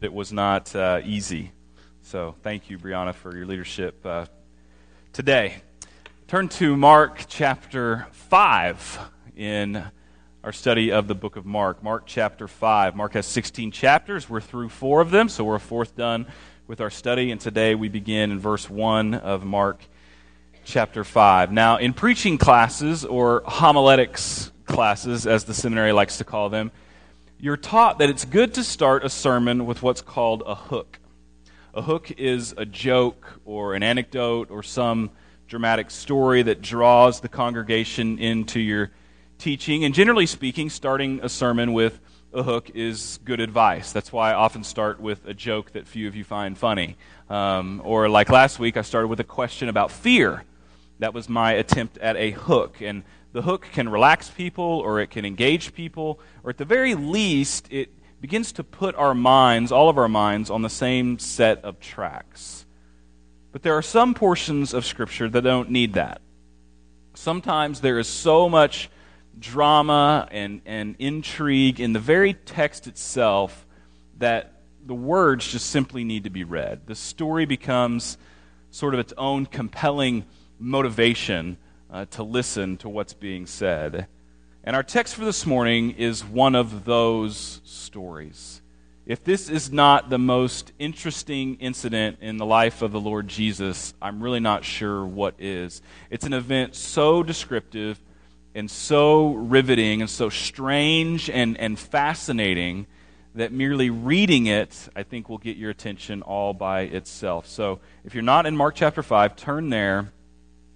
It was not uh, easy. So thank you, Brianna, for your leadership uh, today. Turn to Mark chapter 5 in our study of the book of Mark. Mark chapter 5. Mark has 16 chapters. We're through four of them, so we're a fourth done with our study. And today we begin in verse 1 of Mark chapter 5. Now, in preaching classes, or homiletics classes, as the seminary likes to call them, you're taught that it's good to start a sermon with what's called a hook. A hook is a joke or an anecdote or some dramatic story that draws the congregation into your teaching. And generally speaking, starting a sermon with a hook is good advice. That's why I often start with a joke that few of you find funny. Um, or like last week, I started with a question about fear. That was my attempt at a hook. And the hook can relax people or it can engage people, or at the very least, it begins to put our minds, all of our minds, on the same set of tracks. But there are some portions of Scripture that don't need that. Sometimes there is so much drama and, and intrigue in the very text itself that the words just simply need to be read. The story becomes sort of its own compelling motivation uh, to listen to what's being said. And our text for this morning is one of those stories. If this is not the most interesting incident in the life of the Lord Jesus, I'm really not sure what is. It's an event so descriptive and so riveting and so strange and, and fascinating that merely reading it, I think, will get your attention all by itself. So if you're not in Mark chapter 5, turn there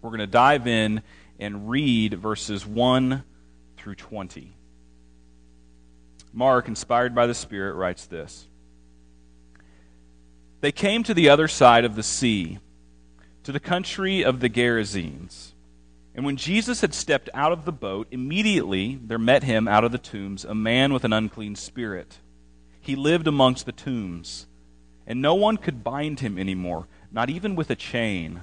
we're going to dive in and read verses 1 through 20. Mark, inspired by the Spirit, writes this They came to the other side of the sea, to the country of the Gerasenes. And when Jesus had stepped out of the boat, immediately there met him out of the tombs a man with an unclean spirit. He lived amongst the tombs, and no one could bind him anymore, not even with a chain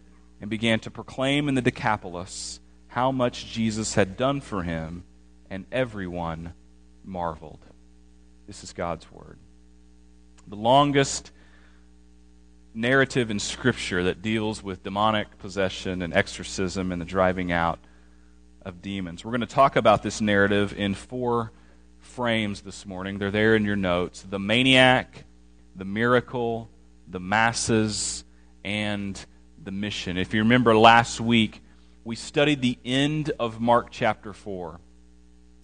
and began to proclaim in the Decapolis how much Jesus had done for him, and everyone marveled. This is God's Word. The longest narrative in Scripture that deals with demonic possession and exorcism and the driving out of demons. We're going to talk about this narrative in four frames this morning. They're there in your notes the maniac, the miracle, the masses, and the mission. If you remember last week, we studied the end of Mark chapter 4.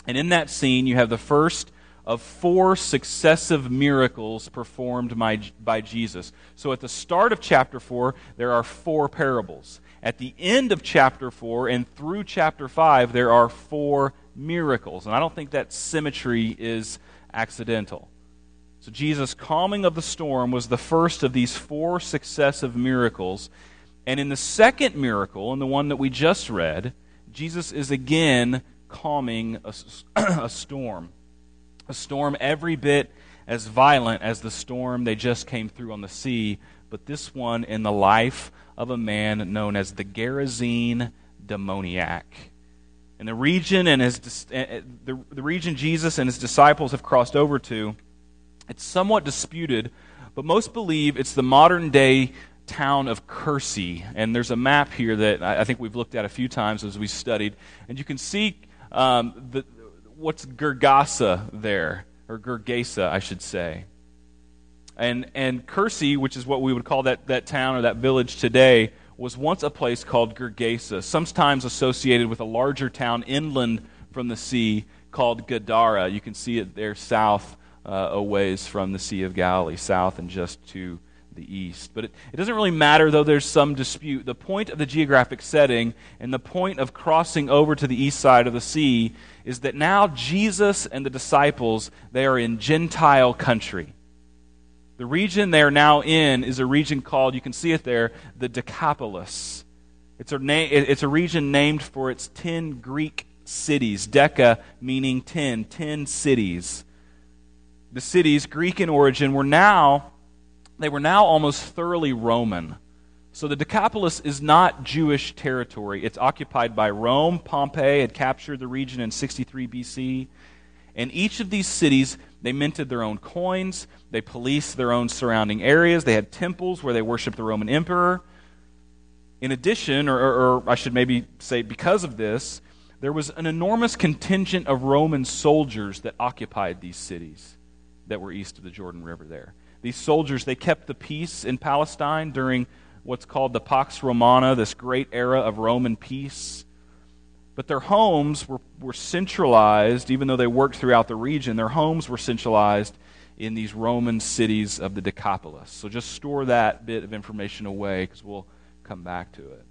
And in that scene, you have the first of four successive miracles performed by, by Jesus. So at the start of chapter 4, there are four parables. At the end of chapter 4 and through chapter 5, there are four miracles. And I don't think that symmetry is accidental. So, Jesus' calming of the storm was the first of these four successive miracles. And in the second miracle, in the one that we just read, Jesus is again calming a, a storm. A storm every bit as violent as the storm they just came through on the sea, but this one in the life of a man known as the Gerasene demoniac. And the region and his eh, eh, the, the region Jesus and his disciples have crossed over to it's somewhat disputed, but most believe it's the modern day town of Kursi. And there's a map here that I think we've looked at a few times as we studied. And you can see um, the, what's Gergasa there, or Gergesa, I should say. And, and Kursi, which is what we would call that, that town or that village today, was once a place called Gergesa, sometimes associated with a larger town inland from the sea called Gadara. You can see it there south uh, a ways from the Sea of Galilee, south and just to the east. But it, it doesn't really matter, though there's some dispute. The point of the geographic setting and the point of crossing over to the east side of the sea is that now Jesus and the disciples, they are in Gentile country. The region they are now in is a region called, you can see it there, the Decapolis. It's a, na- it's a region named for its ten Greek cities. Deca meaning ten, ten cities the cities, Greek in origin, were now they were now almost thoroughly Roman. So the Decapolis is not Jewish territory. It's occupied by Rome. Pompey had captured the region in 63 BC. And each of these cities, they minted their own coins. They policed their own surrounding areas. They had temples where they worshiped the Roman emperor. In addition, or, or, or I should maybe say because of this, there was an enormous contingent of Roman soldiers that occupied these cities that were east of the Jordan River there. These soldiers, they kept the peace in Palestine during what's called the Pax Romana, this great era of Roman peace. But their homes were, were centralized, even though they worked throughout the region, their homes were centralized in these Roman cities of the Decapolis. So just store that bit of information away because we'll come back to it.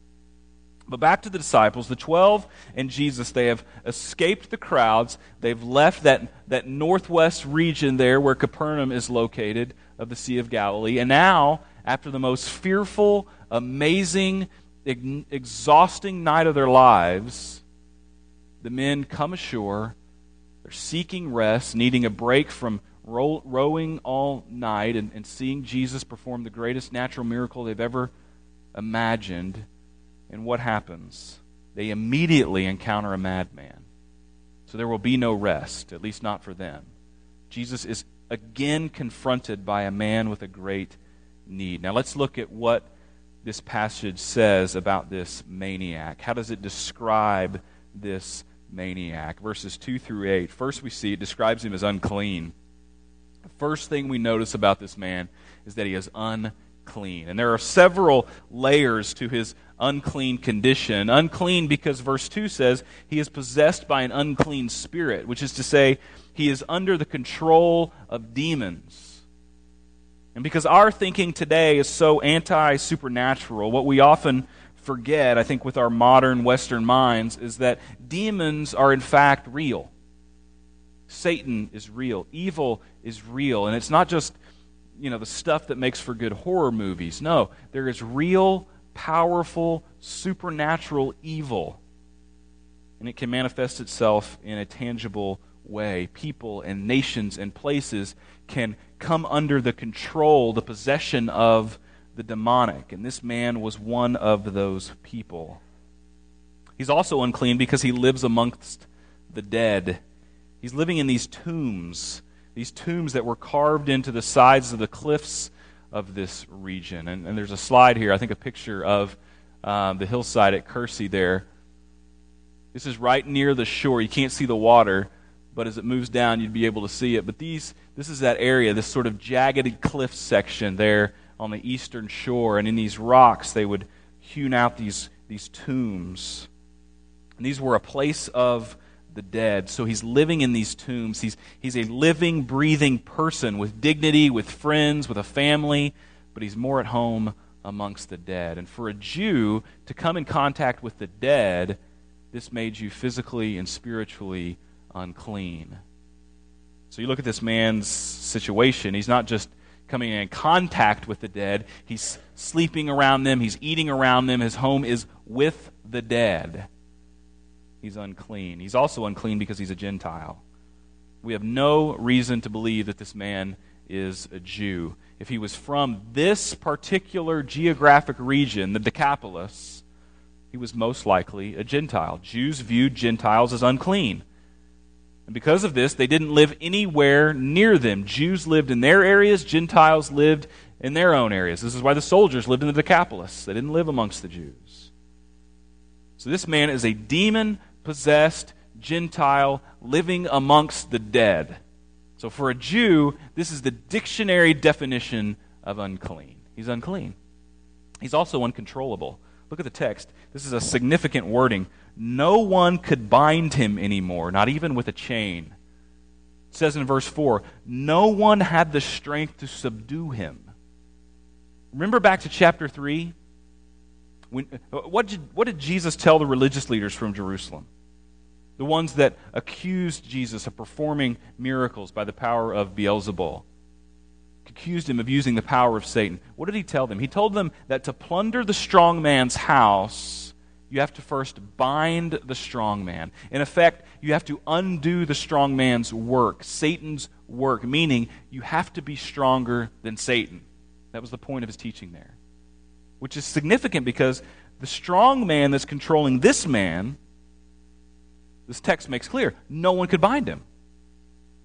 But back to the disciples, the 12 and Jesus, they have escaped the crowds. They've left that, that northwest region there where Capernaum is located of the Sea of Galilee. And now, after the most fearful, amazing, exhausting night of their lives, the men come ashore. They're seeking rest, needing a break from row, rowing all night and, and seeing Jesus perform the greatest natural miracle they've ever imagined and what happens? They immediately encounter a madman. So there will be no rest, at least not for them. Jesus is again confronted by a man with a great need. Now let's look at what this passage says about this maniac. How does it describe this maniac? Verses 2 through 8. First, we see it describes him as unclean. The first thing we notice about this man is that he is unclean. And there are several layers to his unclean condition. Unclean because verse 2 says he is possessed by an unclean spirit, which is to say, he is under the control of demons. And because our thinking today is so anti supernatural, what we often forget, I think, with our modern Western minds, is that demons are in fact real. Satan is real. Evil is real. And it's not just, you know, the stuff that makes for good horror movies. No, there is real powerful, supernatural evil. And it can manifest itself in a tangible way. People and nations and places can come under the control, the possession of the demonic. And this man was one of those people. He's also unclean because he lives amongst the dead. He's living in these tombs, these tombs that were carved into the sides of the cliffs of this region. And, and there's a slide here, I think a picture of um, the hillside at Kursi there. This is right near the shore. You can't see the water, but as it moves down, you'd be able to see it. But these, this is that area, this sort of jagged cliff section there on the eastern shore. And in these rocks, they would hewn out these, these tombs. And these were a place of the dead. So he's living in these tombs. He's, he's a living, breathing person with dignity, with friends, with a family, but he's more at home amongst the dead. And for a Jew to come in contact with the dead, this made you physically and spiritually unclean. So you look at this man's situation. He's not just coming in contact with the dead, he's sleeping around them, he's eating around them, his home is with the dead. He's unclean. He's also unclean because he's a Gentile. We have no reason to believe that this man is a Jew. If he was from this particular geographic region, the Decapolis, he was most likely a Gentile. Jews viewed Gentiles as unclean. And because of this, they didn't live anywhere near them. Jews lived in their areas, Gentiles lived in their own areas. This is why the soldiers lived in the Decapolis. They didn't live amongst the Jews. So this man is a demon possessed Gentile living amongst the dead. So for a Jew, this is the dictionary definition of unclean. He's unclean. He's also uncontrollable. Look at the text. This is a significant wording. No one could bind him anymore, not even with a chain. It says in verse 4 No one had the strength to subdue him. Remember back to chapter 3? When, uh, what, did, what did Jesus tell the religious leaders from Jerusalem? The ones that accused Jesus of performing miracles by the power of Beelzebul accused him of using the power of Satan. What did he tell them? He told them that to plunder the strong man's house, you have to first bind the strong man. In effect, you have to undo the strong man's work, Satan's work, meaning you have to be stronger than Satan. That was the point of his teaching there. Which is significant because the strong man that's controlling this man, this text makes clear, no one could bind him.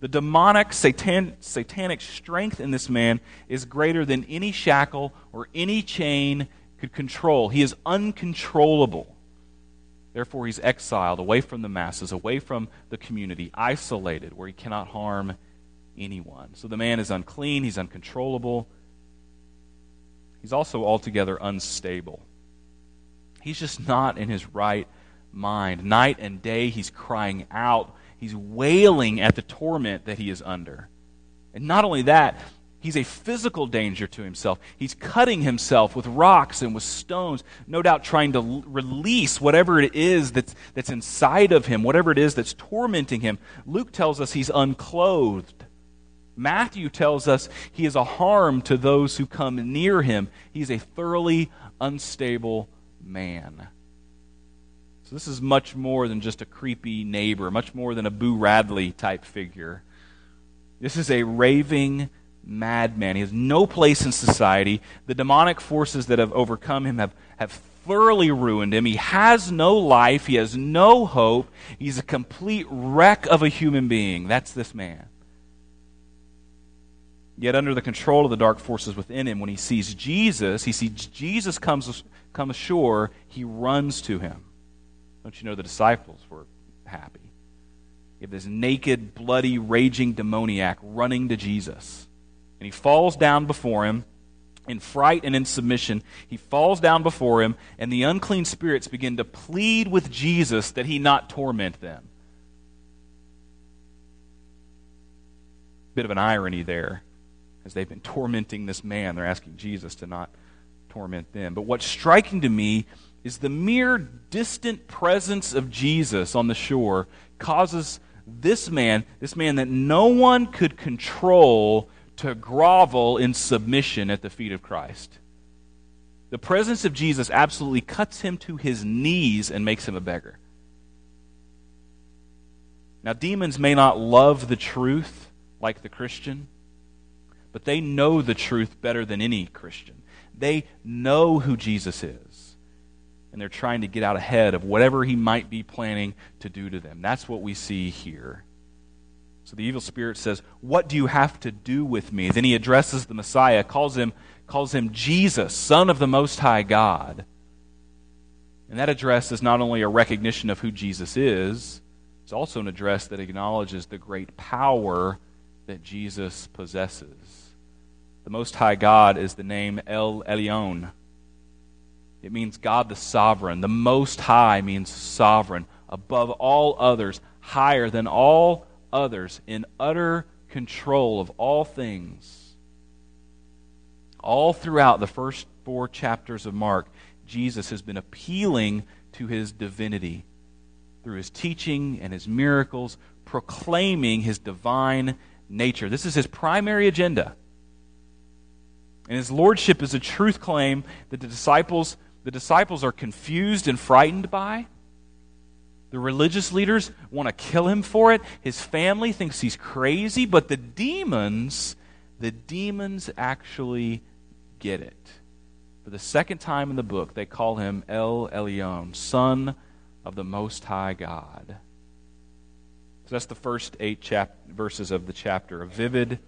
The demonic, satan, satanic strength in this man is greater than any shackle or any chain could control. He is uncontrollable. Therefore, he's exiled away from the masses, away from the community, isolated, where he cannot harm anyone. So the man is unclean, he's uncontrollable. He's also altogether unstable. He's just not in his right mind. Night and day, he's crying out. He's wailing at the torment that he is under. And not only that, He's a physical danger to himself. He's cutting himself with rocks and with stones, no doubt trying to l- release whatever it is that's, that's inside of him, whatever it is that's tormenting him. Luke tells us he's unclothed. Matthew tells us he is a harm to those who come near him. He's a thoroughly unstable man. So, this is much more than just a creepy neighbor, much more than a Boo Radley type figure. This is a raving, madman. He has no place in society. The demonic forces that have overcome him have, have thoroughly ruined him. He has no life. He has no hope. He's a complete wreck of a human being. That's this man. Yet, under the control of the dark forces within him, when he sees Jesus, he sees Jesus comes, come ashore, he runs to him. Don't you know the disciples were happy? You have this naked, bloody, raging demoniac running to Jesus. And he falls down before him in fright and in submission. He falls down before him, and the unclean spirits begin to plead with Jesus that he not torment them. Bit of an irony there. As they've been tormenting this man, they're asking Jesus to not torment them. But what's striking to me is the mere distant presence of Jesus on the shore causes this man, this man that no one could control, to grovel in submission at the feet of Christ. The presence of Jesus absolutely cuts him to his knees and makes him a beggar. Now, demons may not love the truth like the Christian, but they know the truth better than any Christian. They know who Jesus is, and they're trying to get out ahead of whatever he might be planning to do to them. That's what we see here. So the evil spirit says, What do you have to do with me? Then he addresses the Messiah, calls him, calls him Jesus, Son of the Most High God. And that address is not only a recognition of who Jesus is, it's also an address that acknowledges the great power that Jesus possesses. The Most High God is the name El Elyon. It means God the sovereign. The Most High means sovereign, above all others, higher than all others, in utter control of all things. All throughout the first four chapters of Mark, Jesus has been appealing to his divinity through his teaching and his miracles, proclaiming his divine nature. This is his primary agenda. And his lordship is a truth claim that the disciples, the disciples are confused and frightened by. The religious leaders want to kill him for it. His family thinks he's crazy, but the demons, the demons actually get it. For the second time in the book, they call him El Elyon, Son of the Most High God. So that's the first eight chap- verses of the chapter, a vivid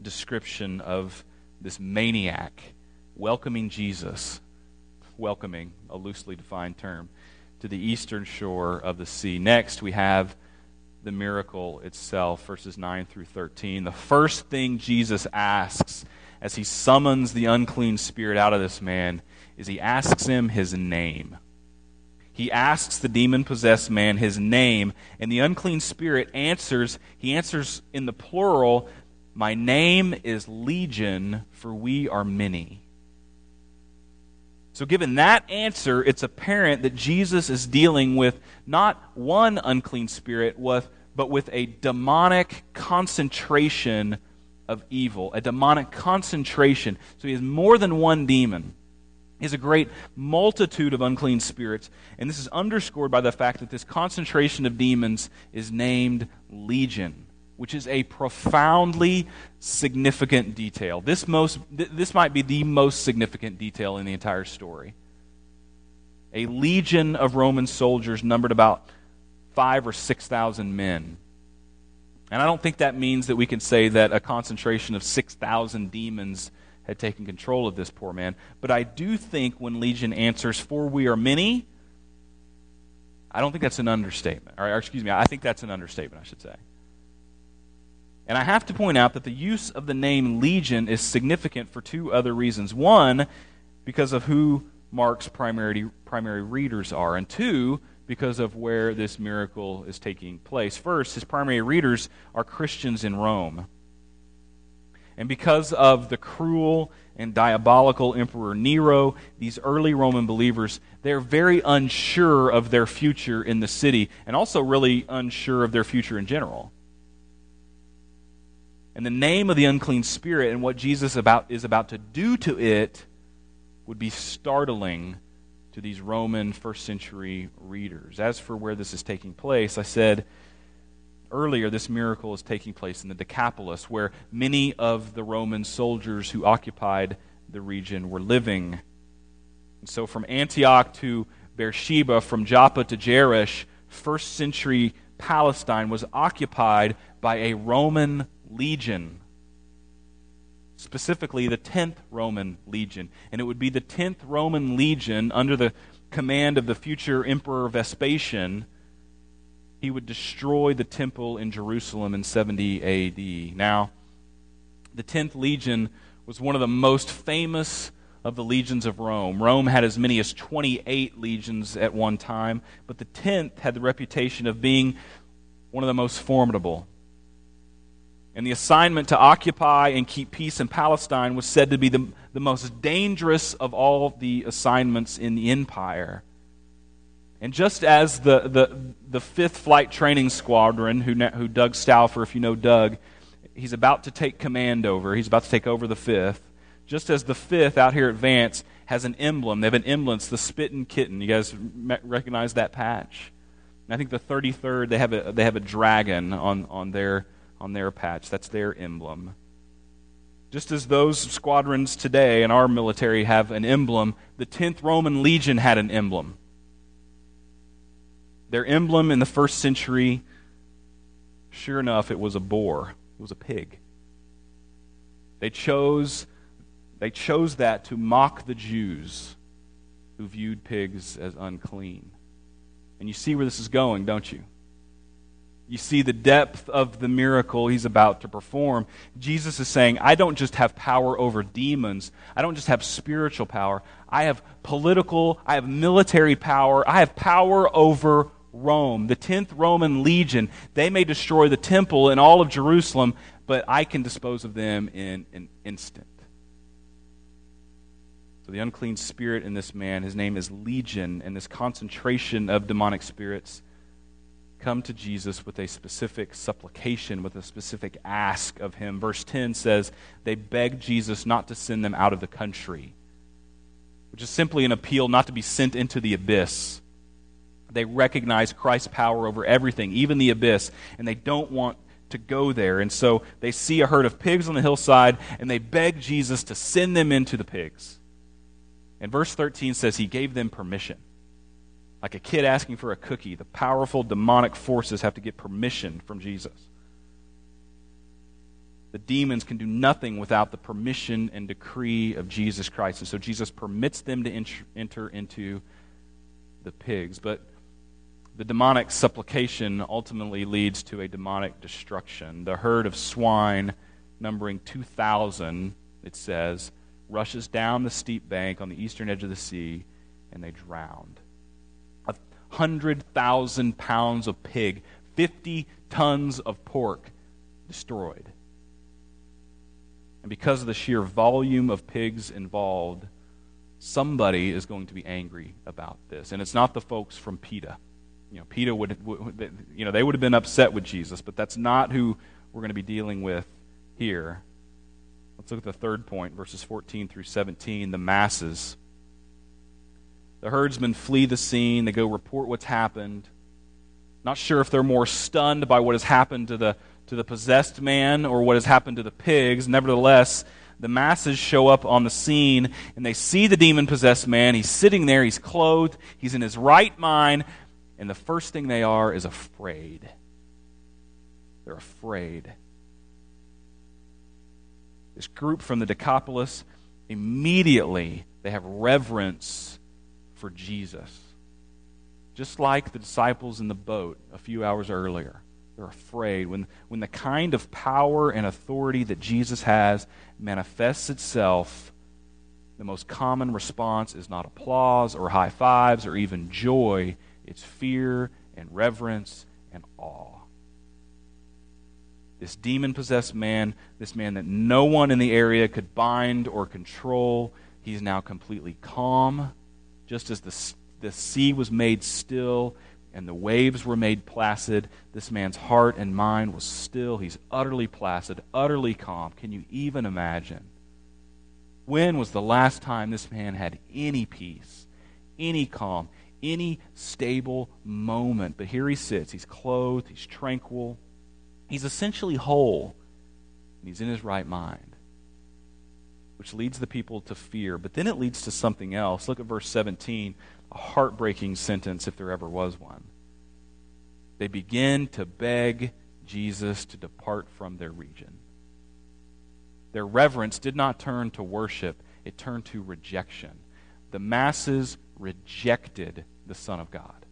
description of this maniac welcoming Jesus, welcoming, a loosely defined term, to the eastern shore of the sea. Next, we have the miracle itself, verses 9 through 13. The first thing Jesus asks as he summons the unclean spirit out of this man is he asks him his name. He asks the demon possessed man his name, and the unclean spirit answers. He answers in the plural, My name is Legion, for we are many. So, given that answer, it's apparent that Jesus is dealing with not one unclean spirit, but with a demonic concentration of evil, a demonic concentration. So, he has more than one demon. He has a great multitude of unclean spirits, and this is underscored by the fact that this concentration of demons is named Legion which is a profoundly significant detail. This, most, this might be the most significant detail in the entire story. A legion of Roman soldiers numbered about five or 6,000 men. And I don't think that means that we can say that a concentration of 6,000 demons had taken control of this poor man. But I do think when Legion answers, For we are many, I don't think that's an understatement. Or, excuse me, I think that's an understatement, I should say. And I have to point out that the use of the name Legion is significant for two other reasons. One, because of who Mark's primary, primary readers are, and two, because of where this miracle is taking place. First, his primary readers are Christians in Rome. And because of the cruel and diabolical Emperor Nero, these early Roman believers, they're very unsure of their future in the city, and also really unsure of their future in general. And the name of the unclean spirit and what Jesus about, is about to do to it would be startling to these Roman first century readers. As for where this is taking place, I said earlier this miracle is taking place in the Decapolis, where many of the Roman soldiers who occupied the region were living. And so from Antioch to Beersheba, from Joppa to Jerash, first century Palestine was occupied by a Roman legion, specifically the 10th Roman legion. And it would be the 10th Roman legion under the command of the future Emperor Vespasian. He would destroy the temple in Jerusalem in 70 AD. Now, the 10th legion was one of the most famous of the legions of Rome. Rome had as many as 28 legions at one time, but the 10th had the reputation of being one of the most formidable. And the assignment to occupy and keep peace in Palestine was said to be the, the most dangerous of all the assignments in the empire. And just as the, the, the fifth flight training squadron, who, who Doug Stauffer, if you know Doug, he's about to take command over, he's about to take over the fifth. Just as the fifth out here at Vance has an emblem, they have an emblem, it's the spitting kitten. You guys recognize that patch? And I think the 33rd, they have a, they have a dragon on, on their on their patch. That's their emblem. Just as those squadrons today in our military have an emblem, the 10th Roman Legion had an emblem. Their emblem in the first century, sure enough, it was a boar, it was a pig. They chose, they chose that to mock the Jews who viewed pigs as unclean. And you see where this is going, don't you? You see the depth of the miracle he's about to perform. Jesus is saying, I don't just have power over demons, I don't just have spiritual power. I have political, I have military power, I have power over Rome, the 10th Roman legion. They may destroy the temple and all of Jerusalem, but I can dispose of them in an instant. So the unclean spirit in this man, his name is Legion, and this concentration of demonic spirits come to Jesus with a specific supplication, with a specific ask of him. Verse 10 says, They begged Jesus not to send them out of the country, which is simply an appeal not to be sent into the abyss. They recognize Christ's power over everything, even the abyss, and they don't want to go there. And so they see a herd of pigs on the hillside, and they beg Jesus to send them into the pigs. And verse 13 says he gave them permission. Like a kid asking for a cookie, the powerful demonic forces have to get permission from Jesus. The demons can do nothing without the permission and decree of Jesus Christ. And so Jesus permits them to enter into the pigs. But the demonic supplication ultimately leads to a demonic destruction. The herd of swine, numbering 2,000, it says, rushes down the steep bank on the eastern edge of the sea, and they drowned. Hundred thousand pounds of pig, 50 tons of pork destroyed. And because of the sheer volume of pigs involved, somebody is going to be angry about this. And it's not the folks from PETA. You know, PETA would, would you know, they would have been upset with Jesus, but that's not who we're going to be dealing with here. Let's look at the third point, verses 14 through 17, the masses. The herdsmen flee the scene. They go report what's happened. Not sure if they're more stunned by what has happened to the, to the possessed man or what has happened to the pigs. Nevertheless, the masses show up on the scene and they see the demon possessed man. He's sitting there, he's clothed, he's in his right mind, and the first thing they are is afraid. They're afraid this group from the Decapolis, immediately they have reverence for Jesus. Just like the disciples in the boat a few hours earlier. They're afraid. When, when the kind of power and authority that Jesus has manifests itself, the most common response is not applause or high fives or even joy, it's fear and reverence and awe this demon possessed man, this man that no one in the area could bind or control, he's now completely calm, just as the, the sea was made still and the waves were made placid. This man's heart and mind was still. He's utterly placid, utterly calm. Can you even imagine? When was the last time this man had any peace, any calm, any stable moment? But here he sits. He's clothed, he's tranquil. He's essentially whole, and he's in his right mind, which leads the people to fear. But then it leads to something else. Look at verse 17, a heartbreaking sentence, if there ever was one. They begin to beg Jesus to depart from their region. Their reverence did not turn to worship, it turned to rejection. The masses rejected the Son of God.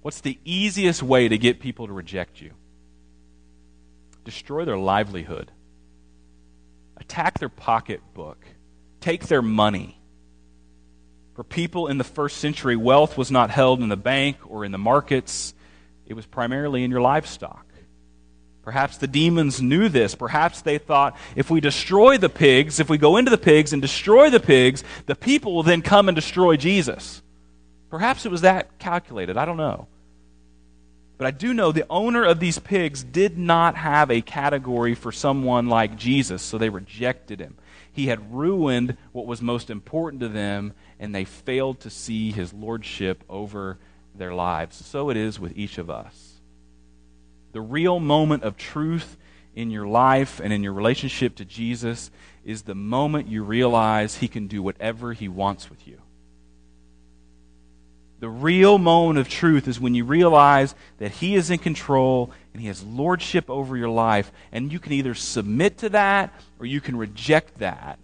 What's the easiest way to get people to reject you? Destroy their livelihood, attack their pocketbook, take their money. For people in the first century, wealth was not held in the bank or in the markets, it was primarily in your livestock. Perhaps the demons knew this. Perhaps they thought if we destroy the pigs, if we go into the pigs and destroy the pigs, the people will then come and destroy Jesus. Perhaps it was that calculated. I don't know. But I do know the owner of these pigs did not have a category for someone like Jesus, so they rejected him. He had ruined what was most important to them, and they failed to see his lordship over their lives. So it is with each of us. The real moment of truth in your life and in your relationship to Jesus is the moment you realize he can do whatever he wants with you. The real moment of truth is when you realize that He is in control and He has lordship over your life. And you can either submit to that or you can reject that.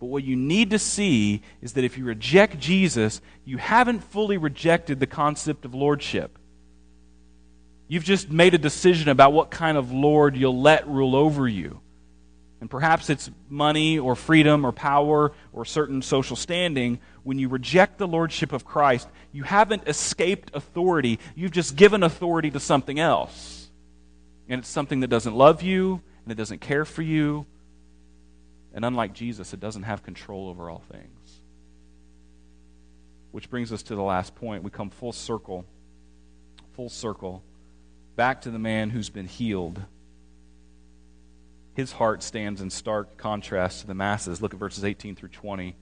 But what you need to see is that if you reject Jesus, you haven't fully rejected the concept of lordship. You've just made a decision about what kind of Lord you'll let rule over you. And perhaps it's money or freedom or power or certain social standing, when you reject the lordship of Christ, you haven't escaped authority. You've just given authority to something else. And it's something that doesn't love you and it doesn't care for you. And unlike Jesus, it doesn't have control over all things. Which brings us to the last point. We come full circle, full circle, back to the man who's been healed his heart stands in stark contrast to the masses. Look at verses 18 through 20.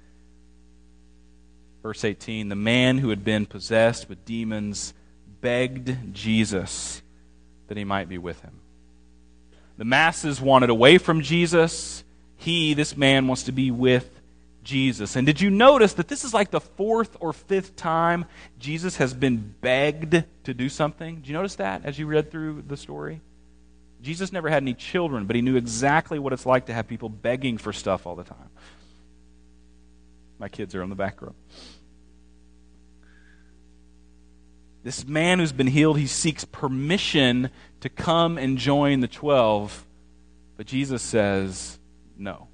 Verse 18 The man who had been possessed with demons begged Jesus that he might be with him. The masses wanted away from Jesus. He, this man, wants to be with Jesus. And did you notice that this is like the fourth or fifth time Jesus has been begged to do something? Did you notice that as you read through the story? Jesus never had any children, but he knew exactly what it's like to have people begging for stuff all the time. My kids are on the back row. This man who's been healed, he seeks permission to come and join the 12, but Jesus says no.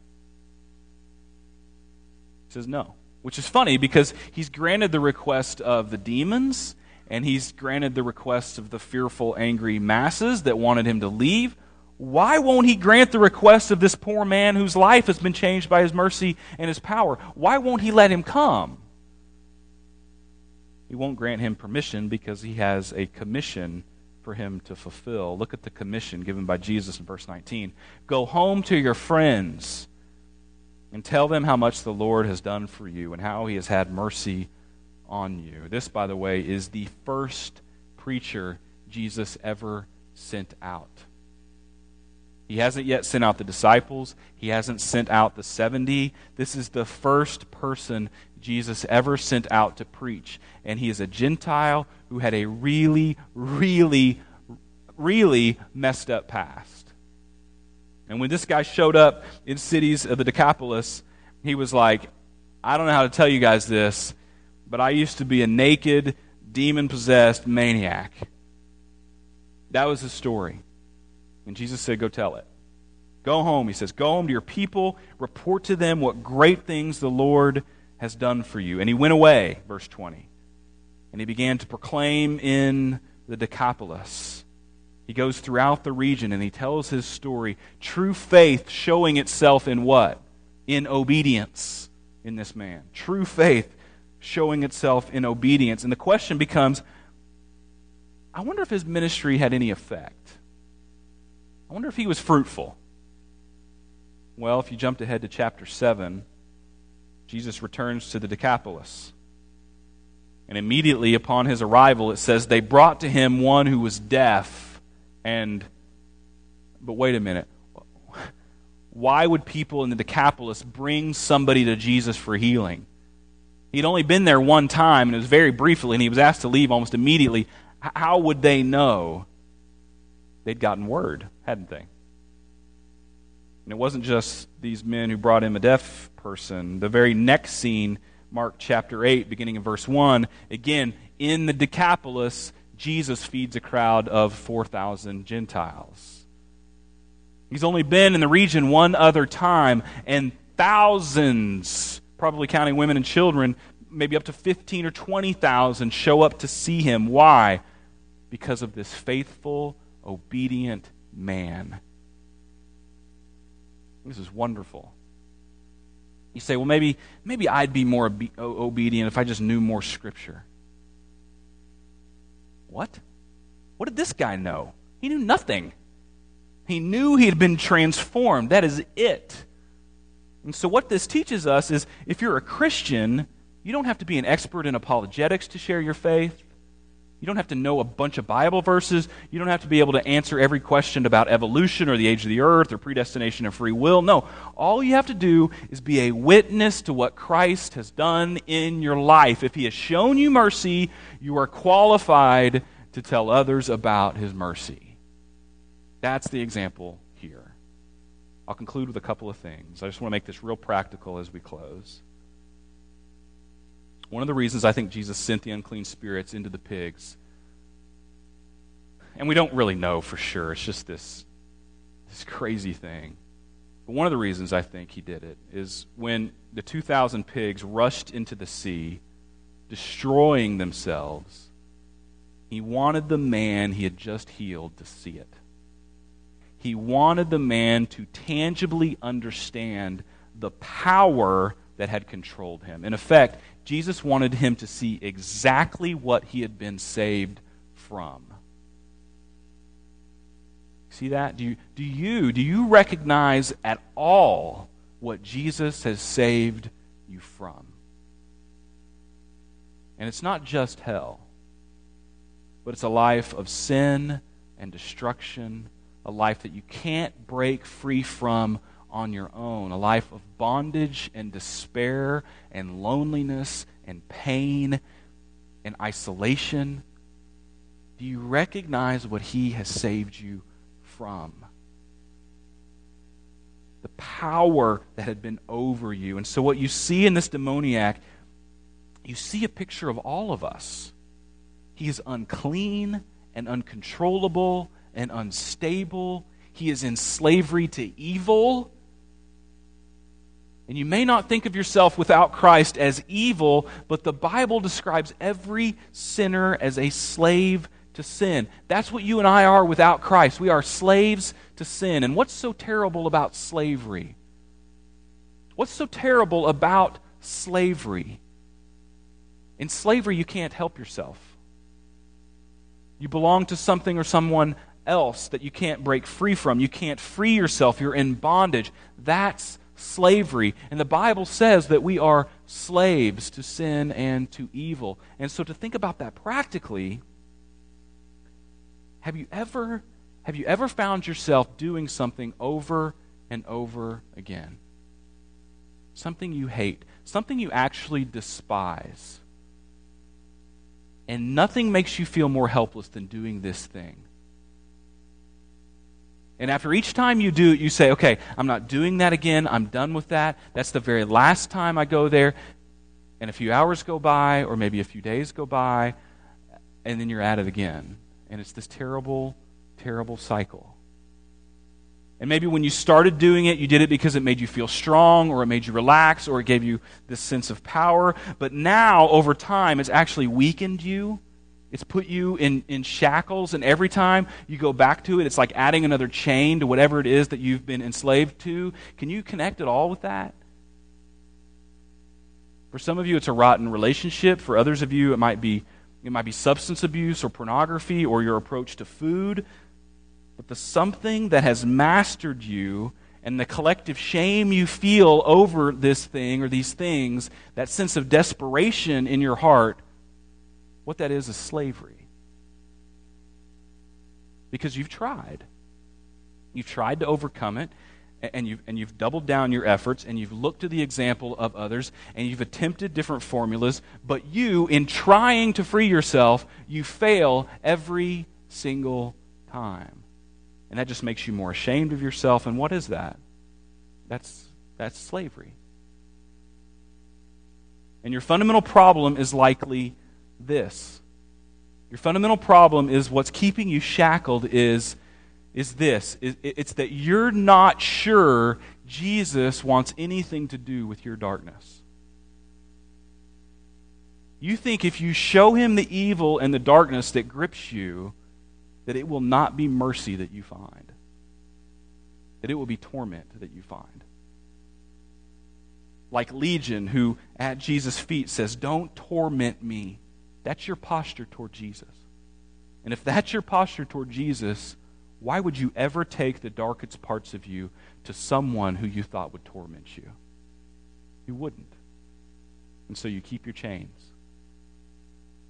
He says no, which is funny because he's granted the request of the demons and he's granted the requests of the fearful, angry masses that wanted him to leave. Why won't he grant the request of this poor man whose life has been changed by his mercy and his power? Why won't he let him come? He won't grant him permission because he has a commission for him to fulfill. Look at the commission given by Jesus in verse 19. Go home to your friends and tell them how much the Lord has done for you and how he has had mercy on you. This, by the way, is the first preacher Jesus ever sent out. He hasn't yet sent out the disciples. He hasn't sent out the 70. This is the first person Jesus ever sent out to preach. And he is a Gentile who had a really, really, really messed up past. And when this guy showed up in cities of the Decapolis, he was like, I don't know how to tell you guys this, but I used to be a naked, demon possessed maniac. That was his story. And Jesus said, Go tell it. Go home. He says, Go home to your people, report to them what great things the Lord has done for you. And he went away, verse 20. And he began to proclaim in the Decapolis. He goes throughout the region and he tells his story. True faith showing itself in what? In obedience in this man. True faith showing itself in obedience. And the question becomes I wonder if his ministry had any effect. I wonder if he was fruitful. Well, if you jumped ahead to chapter 7, Jesus returns to the Decapolis. And immediately upon his arrival, it says, They brought to him one who was deaf and. But wait a minute. Why would people in the Decapolis bring somebody to Jesus for healing? He'd only been there one time, and it was very briefly, and he was asked to leave almost immediately. How would they know? They'd gotten word, hadn't they? And it wasn't just these men who brought him a deaf person. The very next scene, Mark chapter 8, beginning in verse 1, again, in the Decapolis, Jesus feeds a crowd of 4,000 Gentiles. He's only been in the region one other time, and thousands probably counting women and children, maybe up to 15 or 20,000 show up to see him. Why? Because of this faithful, obedient man. This is wonderful. You say, well, maybe, maybe I'd be more obe- obedient if I just knew more Scripture. What? What did this guy know? He knew nothing. He knew he had been transformed. That is it. And so, what this teaches us is if you're a Christian, you don't have to be an expert in apologetics to share your faith. You don't have to know a bunch of Bible verses. You don't have to be able to answer every question about evolution or the age of the earth or predestination and free will. No. All you have to do is be a witness to what Christ has done in your life. If He has shown you mercy, you are qualified to tell others about His mercy. That's the example. I'll conclude with a couple of things. I just want to make this real practical as we close. One of the reasons I think Jesus sent the unclean spirits into the pigs, and we don't really know for sure, it's just this, this crazy thing. But one of the reasons I think he did it is when the 2,000 pigs rushed into the sea, destroying themselves, he wanted the man he had just healed to see it. He wanted the man to tangibly understand the power that had controlled him. In effect, Jesus wanted him to see exactly what he had been saved from. See that? Do you, do you, do you recognize at all what Jesus has saved you from? And it's not just hell, but it's a life of sin and destruction, a life that you can't break free from on your own, a life of bondage and despair and loneliness and pain and isolation. Do you recognize what He has saved you from? The power that had been over you. And so, what you see in this demoniac, you see a picture of all of us. He is unclean and uncontrollable and unstable. He is in slavery to evil and you may not think of yourself without Christ as evil, but the Bible describes every sinner as a slave to sin. That's what you and I are without Christ. We are slaves to sin. And what's so terrible about slavery? What's so terrible about slavery? In slavery, you can't help yourself. You belong to something or someone else that you can't break free from. You can't free yourself. You're in bondage. That's slavery. And the Bible says that we are slaves to sin and to evil. And so to think about that practically, have you ever have you ever found yourself doing something over and over again? Something you hate, something you actually despise. And nothing makes you feel more helpless than doing this thing. And after each time you do it, you say, okay, I'm not doing that again. I'm done with that. That's the very last time I go there. And a few hours go by, or maybe a few days go by, and then you're at it again. And it's this terrible, terrible cycle. And maybe when you started doing it, you did it because it made you feel strong, or it made you relax, or it gave you this sense of power. But now, over time, it's actually weakened you it's put you in, in shackles, and every time you go back to it, it's like adding another chain to whatever it is that you've been enslaved to. Can you connect at all with that? For some of you, it's a rotten relationship. For others of you, it might be, it might be substance abuse or pornography or your approach to food. But the something that has mastered you and the collective shame you feel over this thing or these things, that sense of desperation in your heart, what that is is slavery. Because you've tried. You've tried to overcome it, and you've, and you've doubled down your efforts, and you've looked to the example of others, and you've attempted different formulas, but you, in trying to free yourself, you fail every single time. And that just makes you more ashamed of yourself. And what is that? That's, that's slavery. And your fundamental problem is likely this. Your fundamental problem is what's keeping you shackled is, is this it's that you're not sure Jesus wants anything to do with your darkness. You think if you show him the evil and the darkness that grips you, that it will not be mercy that you find, that it will be torment that you find. Like Legion, who at Jesus' feet says, Don't torment me. That's your posture toward Jesus. And if that's your posture toward Jesus, why would you ever take the darkest parts of you to someone who you thought would torment you? You wouldn't. And so you keep your chains.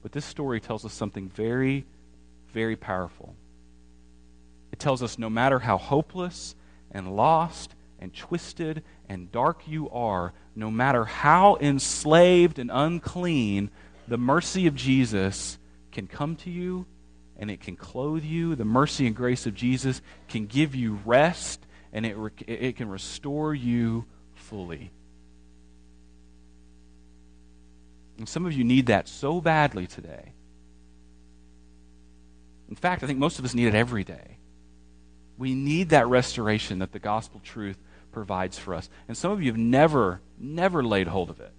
But this story tells us something very, very powerful. It tells us no matter how hopeless and lost and twisted and dark you are, no matter how enslaved and unclean the mercy of Jesus can come to you and it can clothe you. The mercy and grace of Jesus can give you rest and it, it can restore you fully. And some of you need that so badly today. In fact, I think most of us need it every day. We need that restoration that the gospel truth provides for us. And some of you have never, never laid hold of it.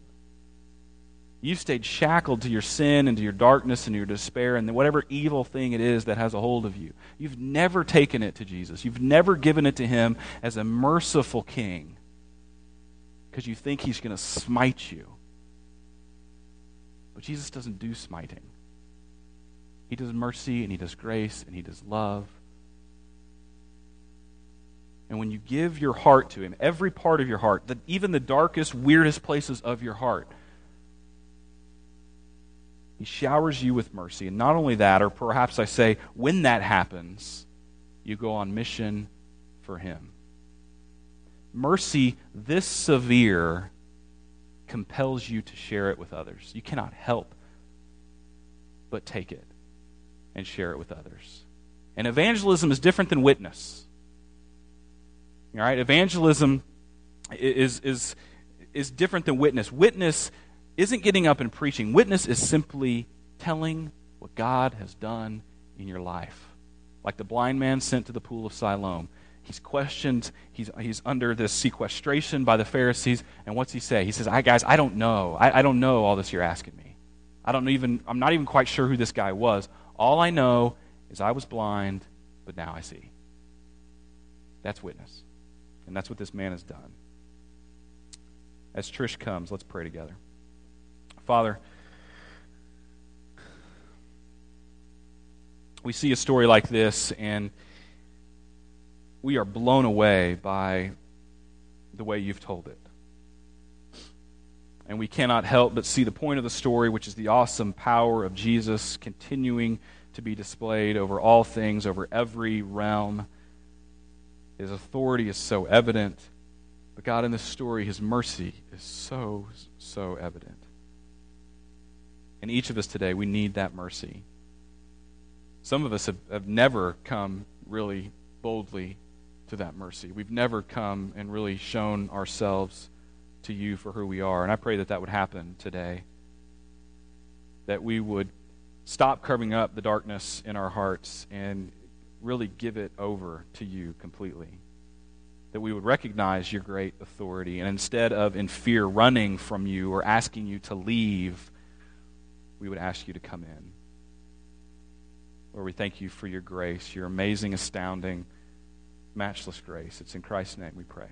You've stayed shackled to your sin and to your darkness and your despair and whatever evil thing it is that has a hold of you. You've never taken it to Jesus. You've never given it to Him as a merciful King because you think He's going to smite you. But Jesus doesn't do smiting. He does mercy and He does grace and He does love. And when you give your heart to Him, every part of your heart, the, even the darkest, weirdest places of your heart, he showers you with mercy. And not only that, or perhaps I say, when that happens, you go on mission for Him. Mercy this severe compels you to share it with others. You cannot help but take it and share it with others. And evangelism is different than witness. All right? Evangelism is, is, is different than witness. Witness isn't getting up and preaching. Witness is simply telling what God has done in your life. Like the blind man sent to the pool of Siloam. He's questioned, he's, he's under this sequestration by the Pharisees, and what's he say? He says, I guys, I don't know. I, I don't know all this you're asking me. I don't even I'm not even quite sure who this guy was. All I know is I was blind, but now I see. That's witness. And that's what this man has done. As Trish comes, let's pray together. Father, we see a story like this and we are blown away by the way you've told it. And we cannot help but see the point of the story, which is the awesome power of Jesus continuing to be displayed over all things, over every realm. His authority is so evident. But God, in this story, His mercy is so, so evident. And each of us today, we need that mercy. Some of us have, have never come really boldly to that mercy. We've never come and really shown ourselves to you for who we are. And I pray that that would happen today. That we would stop covering up the darkness in our hearts and really give it over to you completely. That we would recognize your great authority. And instead of in fear running from you or asking you to leave, we would ask you to come in. Lord, we thank you for your grace, your amazing, astounding, matchless grace. It's in Christ's name we pray.